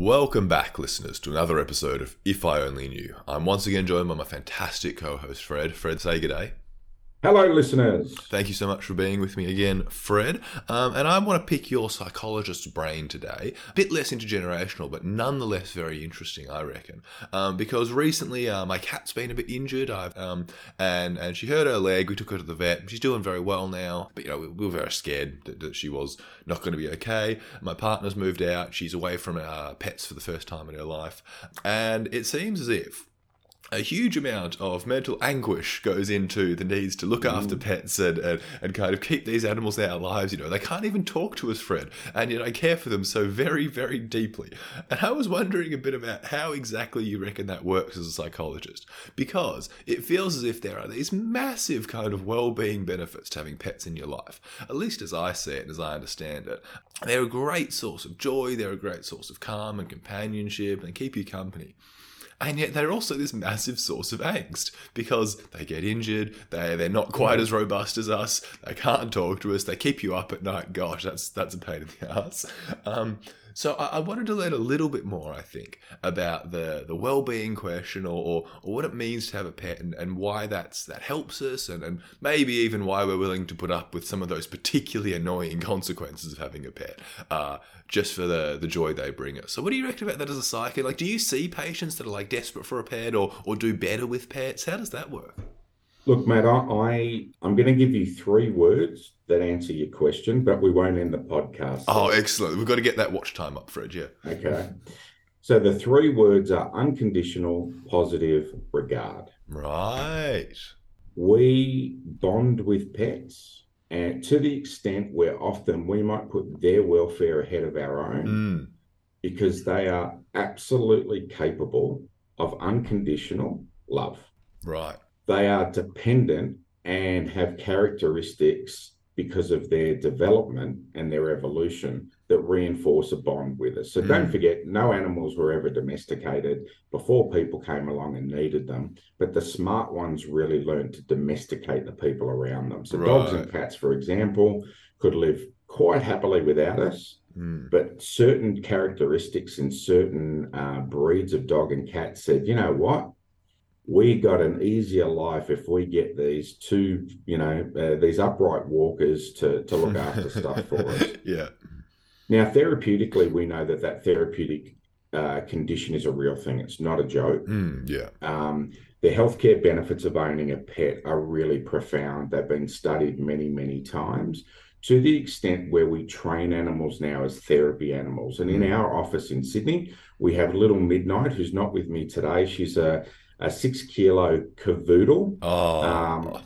Welcome back, listeners, to another episode of If I Only Knew. I'm once again joined by my fantastic co host, Fred. Fred, say good day. Hello, listeners. Thank you so much for being with me again, Fred. Um, and I want to pick your psychologist's brain today. A bit less intergenerational, but nonetheless very interesting, I reckon. Um, because recently uh, my cat's been a bit injured, um, and and she hurt her leg. We took her to the vet. She's doing very well now, but you know we, we were very scared that, that she was not going to be okay. My partner's moved out. She's away from uh, pets for the first time in her life, and it seems as if a huge amount of mental anguish goes into the needs to look after mm. pets and, and, and kind of keep these animals in our lives. You know, they can't even talk to us, Fred, and yet I care for them so very, very deeply. And I was wondering a bit about how exactly you reckon that works as a psychologist, because it feels as if there are these massive kind of well-being benefits to having pets in your life. At least as I see it and as I understand it, they're a great source of joy. They're a great source of calm and companionship and keep you company and yet they're also this massive source of angst because they get injured they they're not quite as robust as us they can't talk to us they keep you up at night. Gosh that's that's a pain in the ass. Um, so I, I wanted to learn a little bit more i think about the the well-being question or, or, or what it means to have a pet and, and why that's that helps us and, and maybe even why we're willing to put up with some of those particularly annoying consequences of having a pet uh, just for the the joy they bring us. So what do you reckon about that as a psychic? Like, do you see patients that are like desperate for a pet or or do better with pets? How does that work? Look, Matt, I, I I'm going to give you three words that answer your question, but we won't end the podcast. Oh, excellent! We've got to get that watch time up, for Fred. Yeah. Okay. So the three words are unconditional, positive, regard. Right. We bond with pets, and to the extent where often we might put their welfare ahead of our own, Mm. because they are absolutely capable of unconditional love. Right. They are dependent and have characteristics because of their development and their evolution that reinforce a bond with us. So don't Mm. forget, no animals were ever domesticated before people came along and needed them, but the smart ones really learned to domesticate the people around them. So dogs and cats, for example, could live quite happily without us, Mm. but certain characteristics in certain uh, breeds of dog and cat said, you know what? We got an easier life if we get these two, you know, uh, these upright walkers to to look after stuff for us. Yeah. Now, therapeutically, we know that that therapeutic uh, condition is a real thing. It's not a joke. Mm. Yeah. Um, the healthcare benefits of owning a pet are really profound. They've been studied many, many times to the extent where we train animals now as therapy animals. And in Mm. our office in Sydney, we have Little Midnight, who's not with me today. She's a, a six kilo cavoodle. Oh. Um,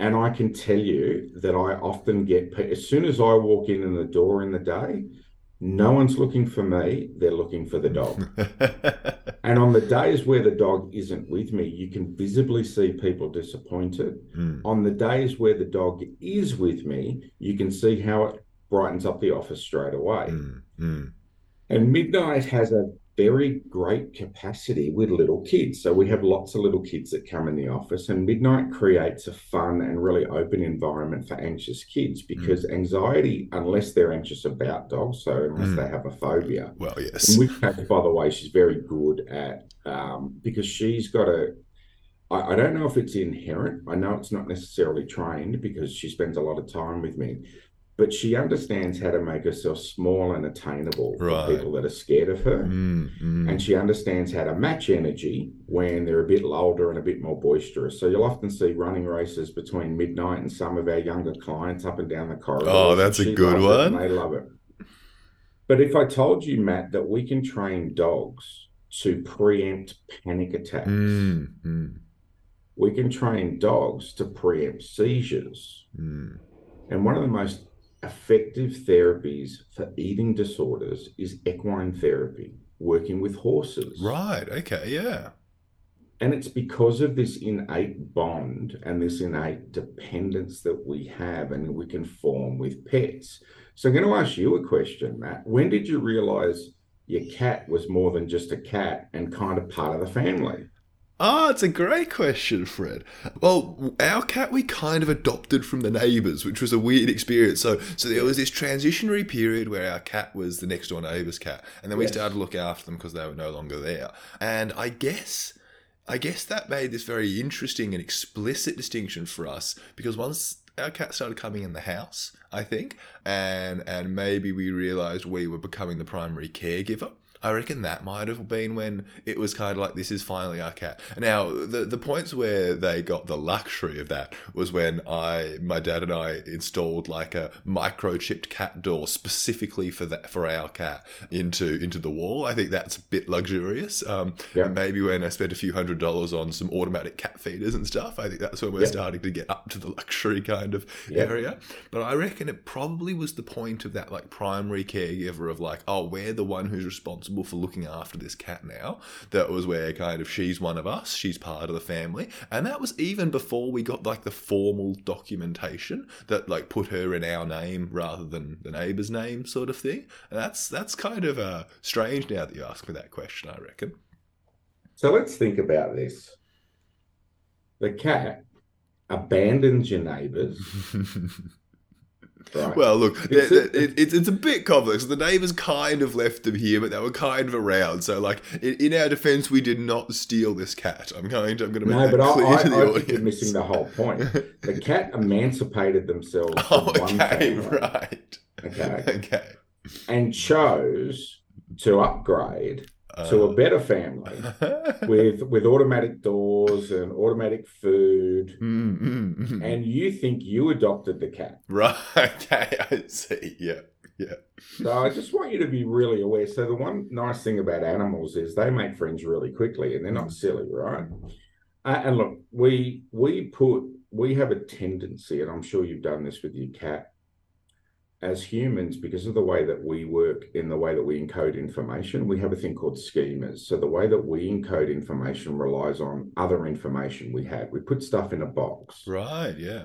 And I can tell you that I often get, as soon as I walk in in the door in the day, no one's looking for me, they're looking for the dog. And on the days where the dog isn't with me, you can visibly see people disappointed. Mm. On the days where the dog is with me, you can see how it brightens up the office straight away. Mm. Mm. And Midnight has a very great capacity with little kids. So we have lots of little kids that come in the office, and Midnight creates a fun and really open environment for anxious kids because anxiety, unless they're anxious about dogs, so unless Mm. they have a phobia, Well, in yes. which case, by the way, she's very good at um, because she's got a. I, I don't know if it's inherent. I know it's not necessarily trained because she spends a lot of time with me, but she understands how to make herself small and attainable Right. for people that are scared of her. Mm. Mm. And she understands how to match energy when they're a bit older and a bit more boisterous. So you'll often see running races between midnight and some of our younger clients up and down the corridor. Oh, that's a good one. They love it. But if I told you, Matt, that we can train dogs to preempt panic attacks, Mm. Mm. we can train dogs to preempt seizures. Mm. And one of the most effective therapies for eating disorders is equine therapy, working with horses. Right. Okay. Yeah. And it's because of this innate bond and this innate dependence that we have and we can form with pets. So I'm going to ask you a question, Matt. When did you realize your cat was more than just a cat and kind of part of the family? Ah, it's a great question, Fred. Well, our cat we kind of adopted from the neighbours, which was a weird experience. So, so there was this transitionary period where our cat was the next door neighbour's cat, and then we Yes. started to look after them because they were no longer there. And I guess, I guess that made this very interesting and explicit distinction for us because once our cat started coming in the house, I think, and and maybe we realised we were becoming the primary caregiver. I reckon that might have been when it was kind of like this is finally our cat. Now the the points where they got the luxury of that was when I my dad and I installed like a microchipped cat door specifically for that for our cat into into the wall. I think that's a bit luxurious. Um, Yeah. and maybe when I spent a few hundred dollars on some automatic cat feeders and stuff, I think that's when we're Yeah. starting to get up to the luxury kind of Yeah. area. But I reckon it probably was the point of that like primary caregiver of like, oh, we're the one who's responsible for looking after this cat now. That was where kind of she's one of us, she's part of the family. And that was even before we got like the formal documentation that like put her in our name rather than the neighbour's name sort of thing. And that's that's kind of uh, strange now that you ask me that question, I reckon. So let's think about this. The cat abandons your neighbours, right? Well, look, It's it, it's it's a bit complex. The neighbours kind of left them here, but they were kind of around. So, like, in, in our defence, we did not steal this cat. I'm going to I'm going to make no, but I, clear I, to the I audience. you're missing the whole point. The cat emancipated themselves oh, okay, right. okay, Okay. and chose to upgrade to a better family with with automatic doors and automatic food. Mm, mm, mm. And you think you adopted the cat. right. Okay, I see. Yeah, yeah. So I just want you to be really aware. So the one nice thing about animals is they make friends really quickly, and they're not silly, right? Uh, and look, we we put we have a tendency, and I'm sure you've done this with your cat, as humans, because of the way that we work in the way that we encode information, we have a thing called schemas. So the way that we encode information relies on other information we have. We put stuff in a box. Right. Yeah.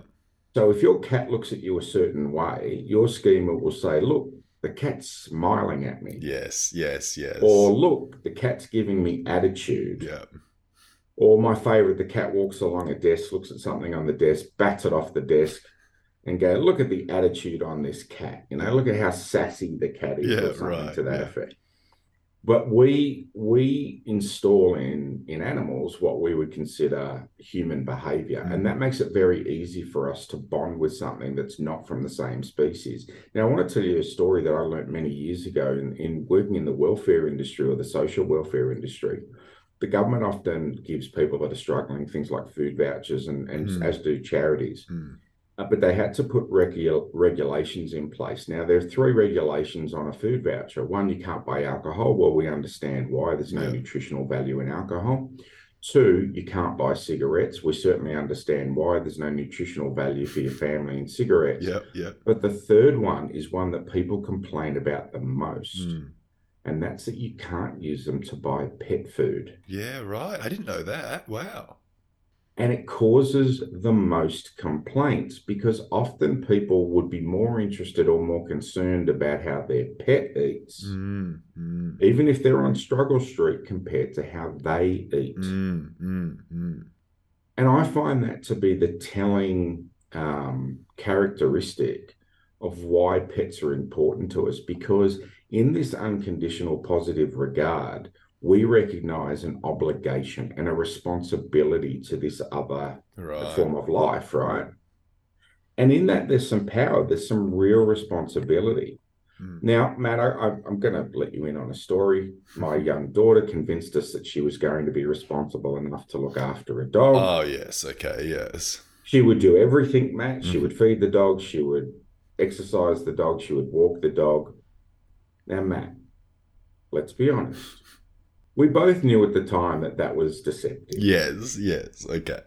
So if your cat looks at you a certain way, your schema will say, look, the cat's smiling at me. Yes. Yes. Yes. Or look, the cat's giving me attitude. yeah. Or my favorite, the cat walks along a desk, looks at something on the desk, bats it off the desk, and go, look at the attitude on this cat. You know, look at how sassy the cat is, Yeah, or something right, to that yeah. effect. But we we install in in animals what we would consider human behavior, Mm. and that makes it very easy for us to bond with something that's not from the same species. Now, I want to tell you a story that I learned many years ago in, in working in the welfare industry or the social welfare industry. The government often gives people that are struggling things like food vouchers, and, and Mm. as do charities. Mm. Uh, but they had to put regu- regulations in place. Now, there are three regulations on a food voucher. One, you can't buy alcohol. Well, we understand why. There's no Yeah. nutritional value in alcohol. Two, you can't buy cigarettes. We certainly understand why. There's no nutritional value for your family in cigarettes. Yep. Yep. But the third one is one that people complain about the most, Mm. and that's that you can't use them to buy pet food. Yeah. Right. I didn't know that. Wow. And it causes the most complaints because often people would be more interested or more concerned about how their pet eats, Mm. Mm. even if they're on struggle street, compared to how they eat. Mm. And I find that to be the telling um, characteristic of why pets are important to us because, in this unconditional positive regard, we recognize an obligation and a responsibility to this other Right. form of life, right? And in that, there's some power, there's some real responsibility. Mm. Now, Matt, I, I'm going to let you in on a story. My young daughter convinced us that she was going to be responsible enough to look after a dog. Oh yes. Okay. Yes. she would do everything, Matt. She Mhm. would feed the dog, she would exercise the dog, she would walk the dog. Now, Matt, let's be honest. We both knew at the time that that was deceptive. Yes. Yes. Okay.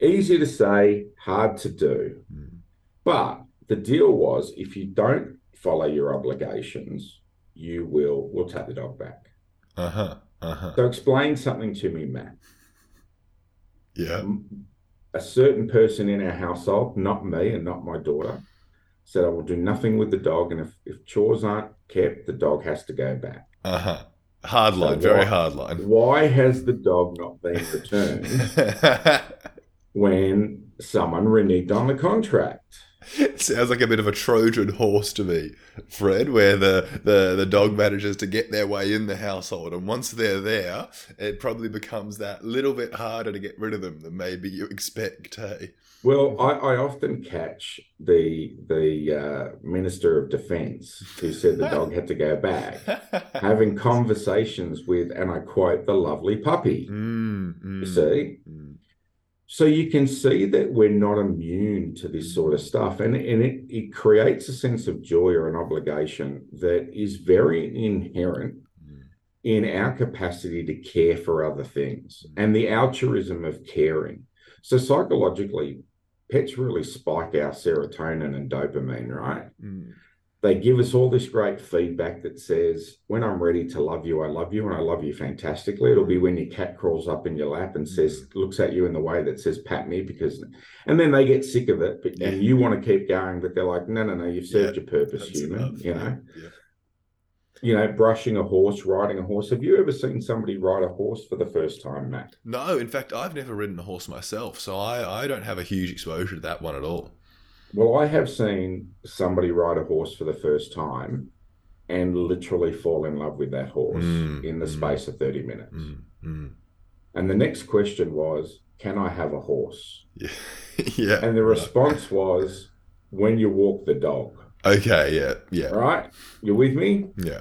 Easy to say, hard to do. Mm. But the deal was if you don't follow your obligations, you will we'll take the dog back. Uh huh. Uh huh. So explain something to me, Matt. Yeah. A certain person in our household, not me and not my daughter, said I will do nothing with the dog, and if, if chores aren't kept, the dog has to go back. Uh huh. Hard line, So very what- hard line. Why has the dog not been returned when someone reneged on the contract? It sounds like a bit of a Trojan horse to me, Fred, where the, the, the dog manages to get their way in the household. And once they're there, it probably becomes that little bit harder to get rid of them than maybe you expect, hey? Well, I, I often catch the the uh, Minister of Defence who said the dog had to go back, having conversations with, and I quote, the lovely puppy. Mm, You mm, see, mm. so you can see that we're not immune to this sort of stuff, and and it it creates a sense of joy or an obligation that is very inherent Mm. in our capacity to care for other things and the altruism of caring. So psychologically, pets really spike our serotonin and dopamine, right? Mm. They give us all this great feedback that says, when I'm ready to love you, I love you, and I love you fantastically. It'll be when your cat crawls up in your lap and says, looks at you in the way that says, pat me, because, and then they get sick of it, but, and you want to keep going, but they're like, no, no, no, you've served your purpose, human, enough, you know? yeah. You know, brushing a horse, riding a horse. Have you ever seen somebody ride a horse for the first time, Matt? No, in fact, I've never ridden a horse myself, so I, I don't have a huge exposure to that one at all. Well, I have seen somebody ride a horse for the first time and literally fall in love with that horse Mm, in the mm. space of 30 minutes. Mm, mm. And the next question was, Can I have a horse? Yeah. yeah. And the right. response was, When you walk the dog. Okay, yeah, yeah, Right? you're with me? yeah.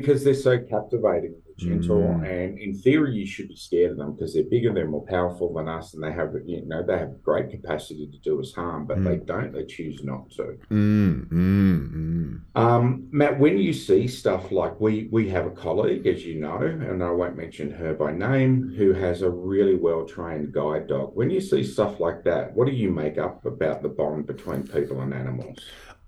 Because they're so captivating and gentle. Mm. And in theory, you should be scared of them because they're bigger, they're more powerful than us, and they have, you know, they have great capacity to do us harm, but Mm. they don't. They choose not to. Mm, mm, mm. Um, Matt, when you see stuff like we we have a colleague, as you know, and I won't mention her by name, who has a really well trained guide dog. When you see stuff like that, what do you make up about the bond between people and animals?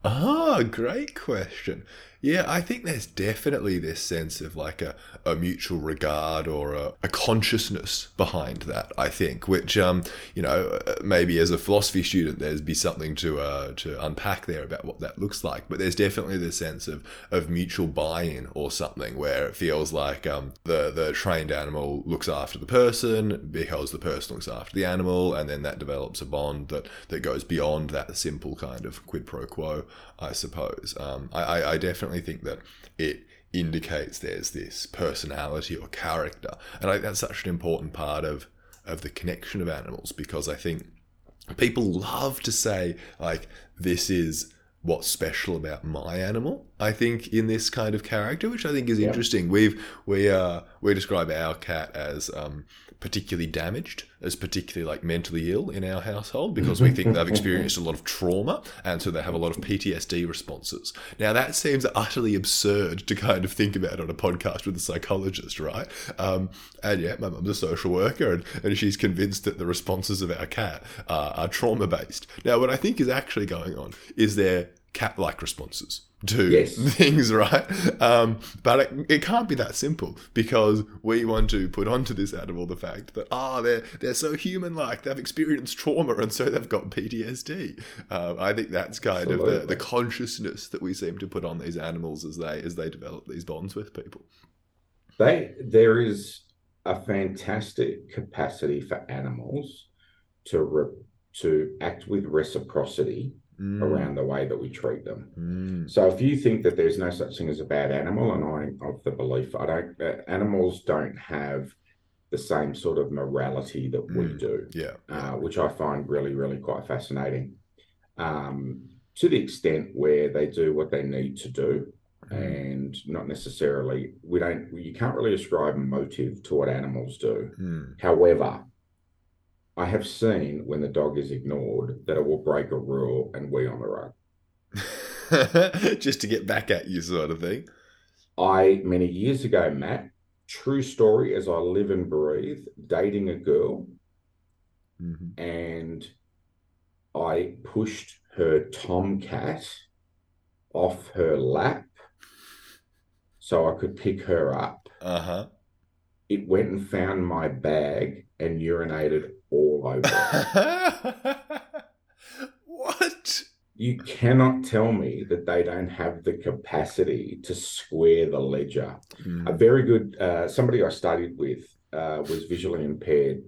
Ah, great question. Yeah, I think there's definitely this sense of like a, a mutual regard or a, a consciousness behind that, I think, which, um, you know, uh, maybe as a philosophy student, there's be something to uh, to unpack there about what that looks like. But there's definitely this sense of, of mutual buy-in or something where it feels like um, the, the trained animal looks after the person because the person looks after the animal, and then that develops a bond that, that goes beyond that simple kind of quid pro quo, I suppose. Um, I, I, I think that it indicates there's this personality or character, and I think that's such an important part of of the connection of animals because I think people love to say like this is what's special about my animal i think in this kind of character which i think is interesting. We've we uh we describe our cat as um particularly damaged as particularly like mentally ill in our household because we think they've experienced a lot of trauma and so they have a lot of ptsd responses. Now that seems utterly absurd to kind of think about on a podcast with a psychologist right? Um and yeah my mum's a social worker and, and she's convinced that the responses of our cat are, are trauma based now what i think is actually going on is their cat like responses to Yes. things, right? Um, but it, it can't be that simple because we want to put onto this animal the fact that ah, they're they're so human like they've experienced trauma and so they've got PTSD. Um, I think that's kind of the, the consciousness that we seem to put on these animals as they as they develop these bonds with people. They there is a fantastic capacity for animals to re, to act with reciprocity Mm, around the way that we treat them. mm, So if you think that there's no such thing as a bad animal, and I'm of the belief I don't, that animals don't have the same sort of morality that we Mm. do, yeah. uh, which I find really, really quite fascinating. Um, to the extent where they do what they need to do, Mm. and not necessarily we don't. You can't really ascribe motive to what animals do. Mm. However, I have seen when the dog is ignored that it will break a rule and wee on the rug. Just to get back at you, sort of thing. I, many years ago, Matt, true story as I live and breathe, dating a girl, Mhm. and I pushed her tomcat off her lap so I could pick her up. Uh huh. It went and found my bag and urinated all over what? you cannot tell me that they don't have the capacity to square the ledger. Mm. A very good uh, somebody I studied with uh, was visually impaired,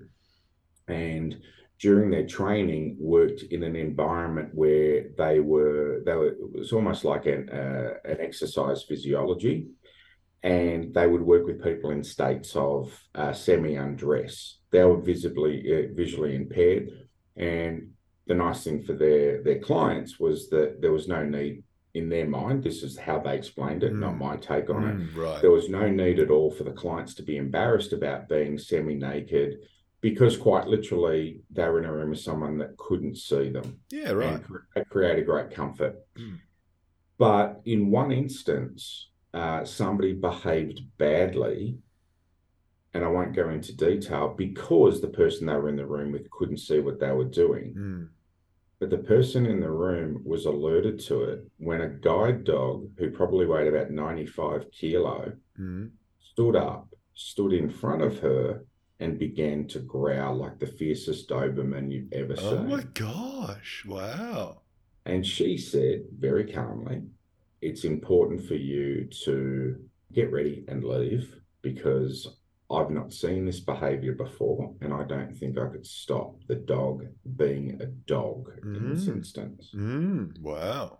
and during their training worked in an environment where they were they were it was almost like an uh, an exercise physiology, and they would work with people in states of uh, semi undress. They were visibly uh, visually impaired, and the nice thing for their their clients was that there was no need in their mind. This is how they explained it, not Mm. my take on it. Mm, right. There was no need at all for the clients to be embarrassed about being semi naked because quite literally they were in a room with someone that couldn't see them Yeah, right. and it created great comfort. Mm. But in one instance, uh, somebody behaved badly, and I won't go into detail because the person they were in the room with couldn't see what they were doing. Mm. But the person in the room was alerted to it when a guide dog, who probably weighed about 95 kilo, Mm. stood up, stood in front of her, and began to growl like the fiercest Doberman you've ever Oh seen. Oh my gosh. Wow. And she said very calmly, It's important for you to get ready and leave because I've not seen this behavior before. And I don't think I could stop the dog being a dog in this Mm. instance. Mm. Wow.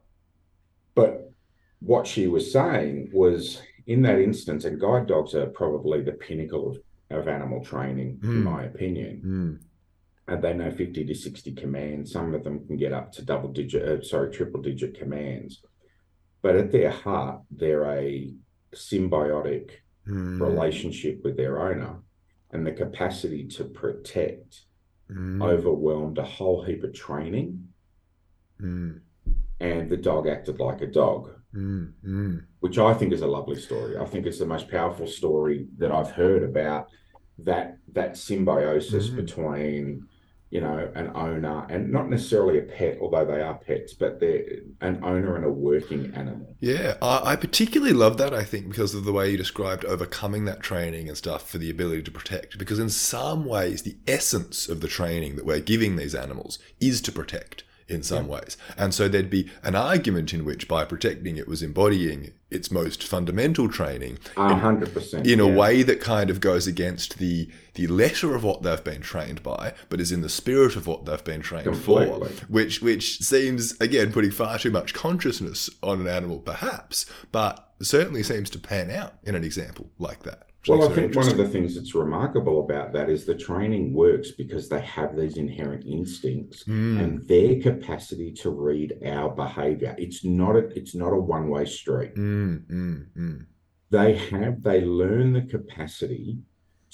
But what she was saying was in that instance, and guide dogs are probably the pinnacle of, of animal training, in Mm. my opinion. Mm. and they know 50 to 60 commands. Some of them can get up to double digit, uh, sorry, triple digit commands. But at their heart, they're a symbiotic Mm. relationship with their owner. And the capacity to protect Mm. overwhelmed a whole heap of training. Mm. And the dog acted like a dog, Mm. Mm. which I think is a lovely story. I think it's the most powerful story that I've heard about that that symbiosis Mhm. between you know an owner and not necessarily a pet although they are pets but they're an owner and a working animal Yeah, I, I particularly love that, I think, because of the way you described overcoming that training and stuff for the ability to protect. Because in some ways, the essence of the training that we're giving these animals is to protect in some ways. And so there'd be an argument in which by protecting it was embodying its most fundamental training hundred percent in a yeah. way that kind of goes against the the letter of what they've been trained by, but is in the spirit of what they've been trained for, which which seems again putting far too much consciousness on an animal, perhaps, but certainly seems to pan out in an example like that. Well i think one of the things that's remarkable about that is the training works because they have these inherent instincts Mm, and their capacity to read our behavior. It's not a it's not a one-way street. Mm, mm, they have they learn the capacity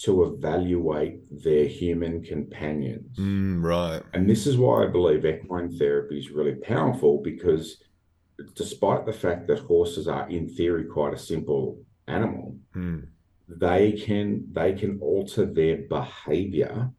to evaluate their human companions. Mm, right. and this is why i believe equine therapy is really powerful because despite the fact that horses are in theory quite a simple animal Mm, they can they can alter their behavior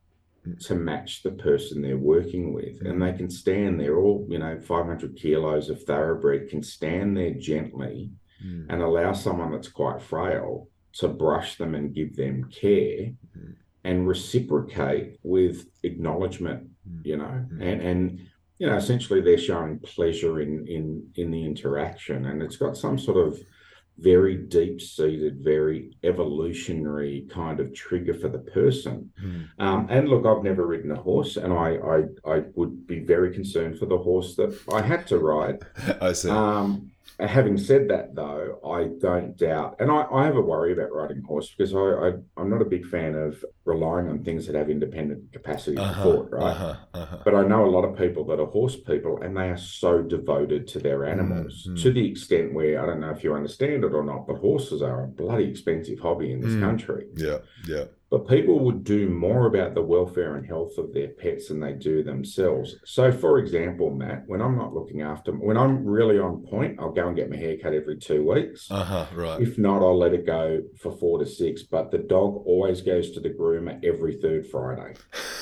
to match the person they're working with and they can stand there all you know 500 kilos of thoroughbred can stand there gently mm, and allow someone that's quite frail to brush them and give them care Mhm. and reciprocate with acknowledgement Mm. you know Mhm. and and you know essentially they're showing pleasure in in in the interaction and it's got some sort of very deep seated very evolutionary kind of trigger for the person mm. um, and look i've never ridden a horse and I, I i would be very concerned for the horse that i had to ride I see. um, having said that, though, I don't doubt, and I, I have a worry about riding a horse because I, I I'm not a big fan of relying on things that have independent capacity to uh-huh, thought, right? uh-huh, uh-huh. But I know a lot of people that are horse people, and they are so devoted to their animals Mm, mm. to the extent where I don't know if you understand it or not, but horses are a bloody expensive hobby in this Mm. country. Yeah, yeah. But people would do more about the welfare and health of their pets than they do themselves. So, for example, Matt, when I'm not looking after, when I'm really on point, I'll go and get my hair cut every two weeks. Uh-huh, right. If not, I'll let it go for four to six. But the dog always goes to the groomer every third Friday.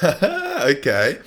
okay.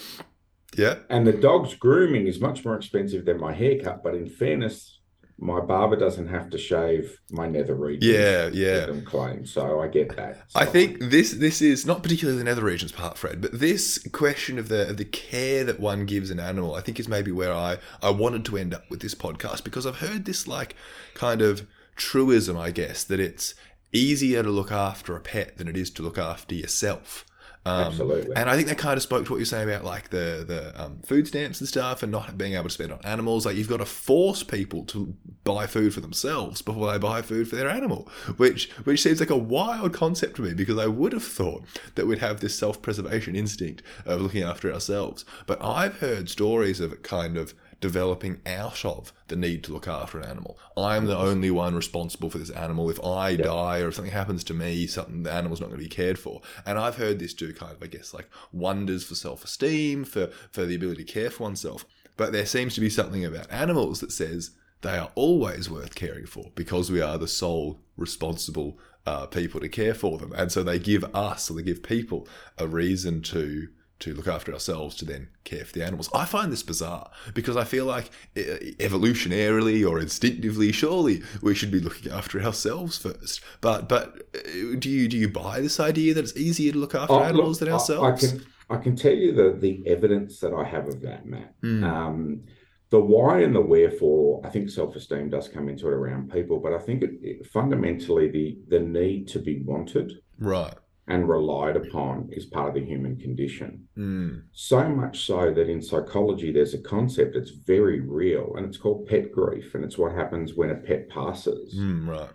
Yeah. And the dog's grooming is much more expensive than my haircut. But in fairness, my barber doesn't have to shave my nether regions. Yeah, yeah. Them claim. So I get that. I So- think this this is not particularly the nether regions part, Fred, but this question of the of the care that one gives an animal, I think is maybe where I I wanted to end up with this podcast because I've heard this like kind of truism, I guess, that it's easier to look after a pet than it is to look after yourself. Um, Absolutely. And I think that kind of spoke to what you're saying about like the the um, food stamps and stuff, and not being able to spend on animals. Like you've got to force people to buy food for themselves before they buy food for their animal, which which seems like a wild concept to me because I would have thought that we'd have this self preservation instinct of looking after ourselves. But I've heard stories of it kind of developing out of the need to look after an animal. I'm the only one responsible for this animal. If I die or if something happens to me, something the animal's not going to be cared for. And I've heard this do kind of, I guess, like wonders for self-esteem, for for the ability to care for oneself. But there seems to be something about animals that says they are always worth caring for because we are the sole responsible uh, people to care for them, and so they give us or they give people a reason to to look after ourselves to then care for the animals. I find this bizarre because I feel like evolutionarily or instinctively, surely we should be looking after ourselves first. But but uh, do you do you buy this idea that it's easier to look after Oh, animals look, than ourselves? I, can I can tell you the the evidence that I have of that, Matt. Hmm. Um, the why and the wherefore, I think self-esteem does come into it around people, but I think it, it fundamentally the the need to be wanted right. And relied upon is part of the human condition. Mm. So much so that in psychology, there's a concept that's very real, and it's called pet grief, and it's what happens when a pet passes. Mm, right.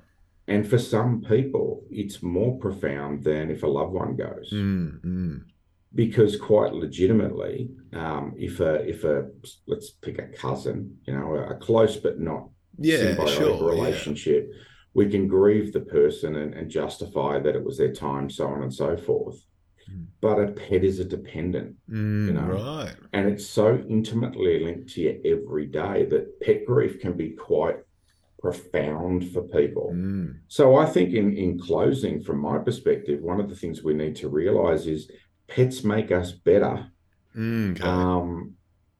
And for some people, it's more profound than if a loved one goes Mm, because quite legitimately, um, if a if a let's pick a cousin, you know, a, close but not Yeah, symbiotic sure. yeah. We can grieve the person and, and justify that it was their time, so on and so forth. Mm. But a pet is a dependent, Mm, know. right. and it's so intimately linked to you every day that pet grief can be quite profound for people. Mm, So I think in in closing, from my perspective, one of the things we need to realize is pets make us better. mm, okay. Um,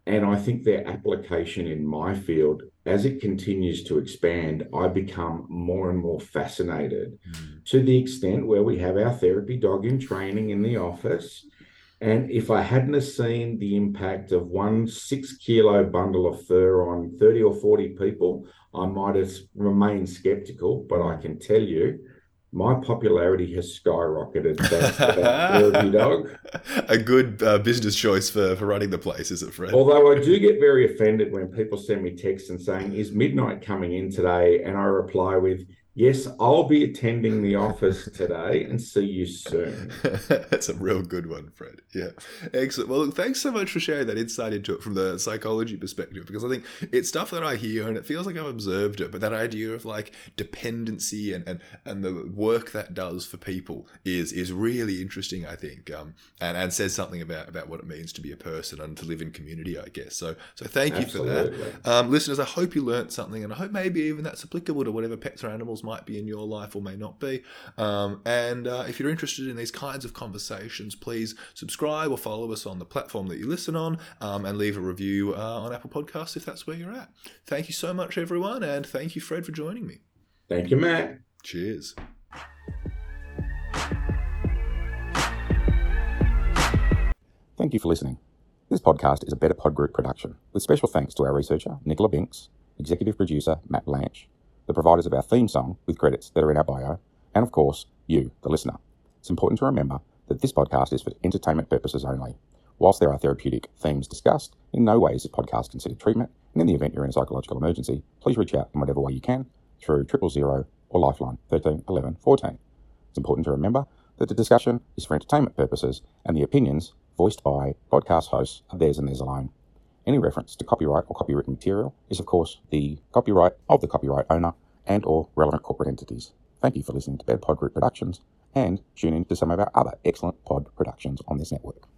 and I think their application in my field, as it continues to expand, I become more and more fascinated Mm. to the extent where we have our therapy dog in training in the office. And if I hadn't have seen the impact of one six kilo bundle of fur on 30 or 40 people, I might have remained skeptical. But I can tell you, my popularity has skyrocketed that therapy dog. A good uh, business choice for, for running the place, is it, Fred? Although I do get very offended when people send me texts and saying, Is midnight coming in today? And I reply with, Yes, I'll be attending the office today and see you soon. That's a real good one, Fred. Yeah. Excellent. Well, look, thanks so much for sharing that insight into it from the psychology perspective, because I think it's stuff that I hear and it feels like I've observed it, but that idea of like dependency and, and, and the work that does for people is is really interesting, I think, um, and, and says something about, about what it means to be a person and to live in community, I guess. So, so thank you for that. Um, listeners, I hope you learnt something, and I hope maybe even that's applicable to whatever pets or animals might be in your life or may not be. Um, and uh, if you're interested in these kinds of conversations, please subscribe or follow us on the platform that you listen on, um, and leave a review uh, on Apple Podcasts if that's where you're at. Thank you so much, everyone, and thank you, Fred, for joining me. Thank you, Matt. Cheers. Thank you for listening. This podcast is a Better Pod Group production, with special thanks to our researcher, Nicola Binks, executive producer, Matt Blanche, the providers of our theme song, with credits that are in our bio, and of course, you, the listener. It's important to remember that this podcast is for entertainment purposes only. Whilst there are therapeutic themes discussed, in no way is this podcast considered treatment, and in the event you're in a psychological emergency, please reach out in whatever way you can through triple zero or Lifeline 13 11 14. It's important to remember that the discussion is for entertainment purposes and the opinions voiced by podcast hosts are theirs and theirs alone. Any reference to copyright or copywritten material is of course the copyright of the copyright owner and or relevant corporate entities. Thank you for listening to Better Pod Group Productions and tune in to some of our other excellent pod productions on this network.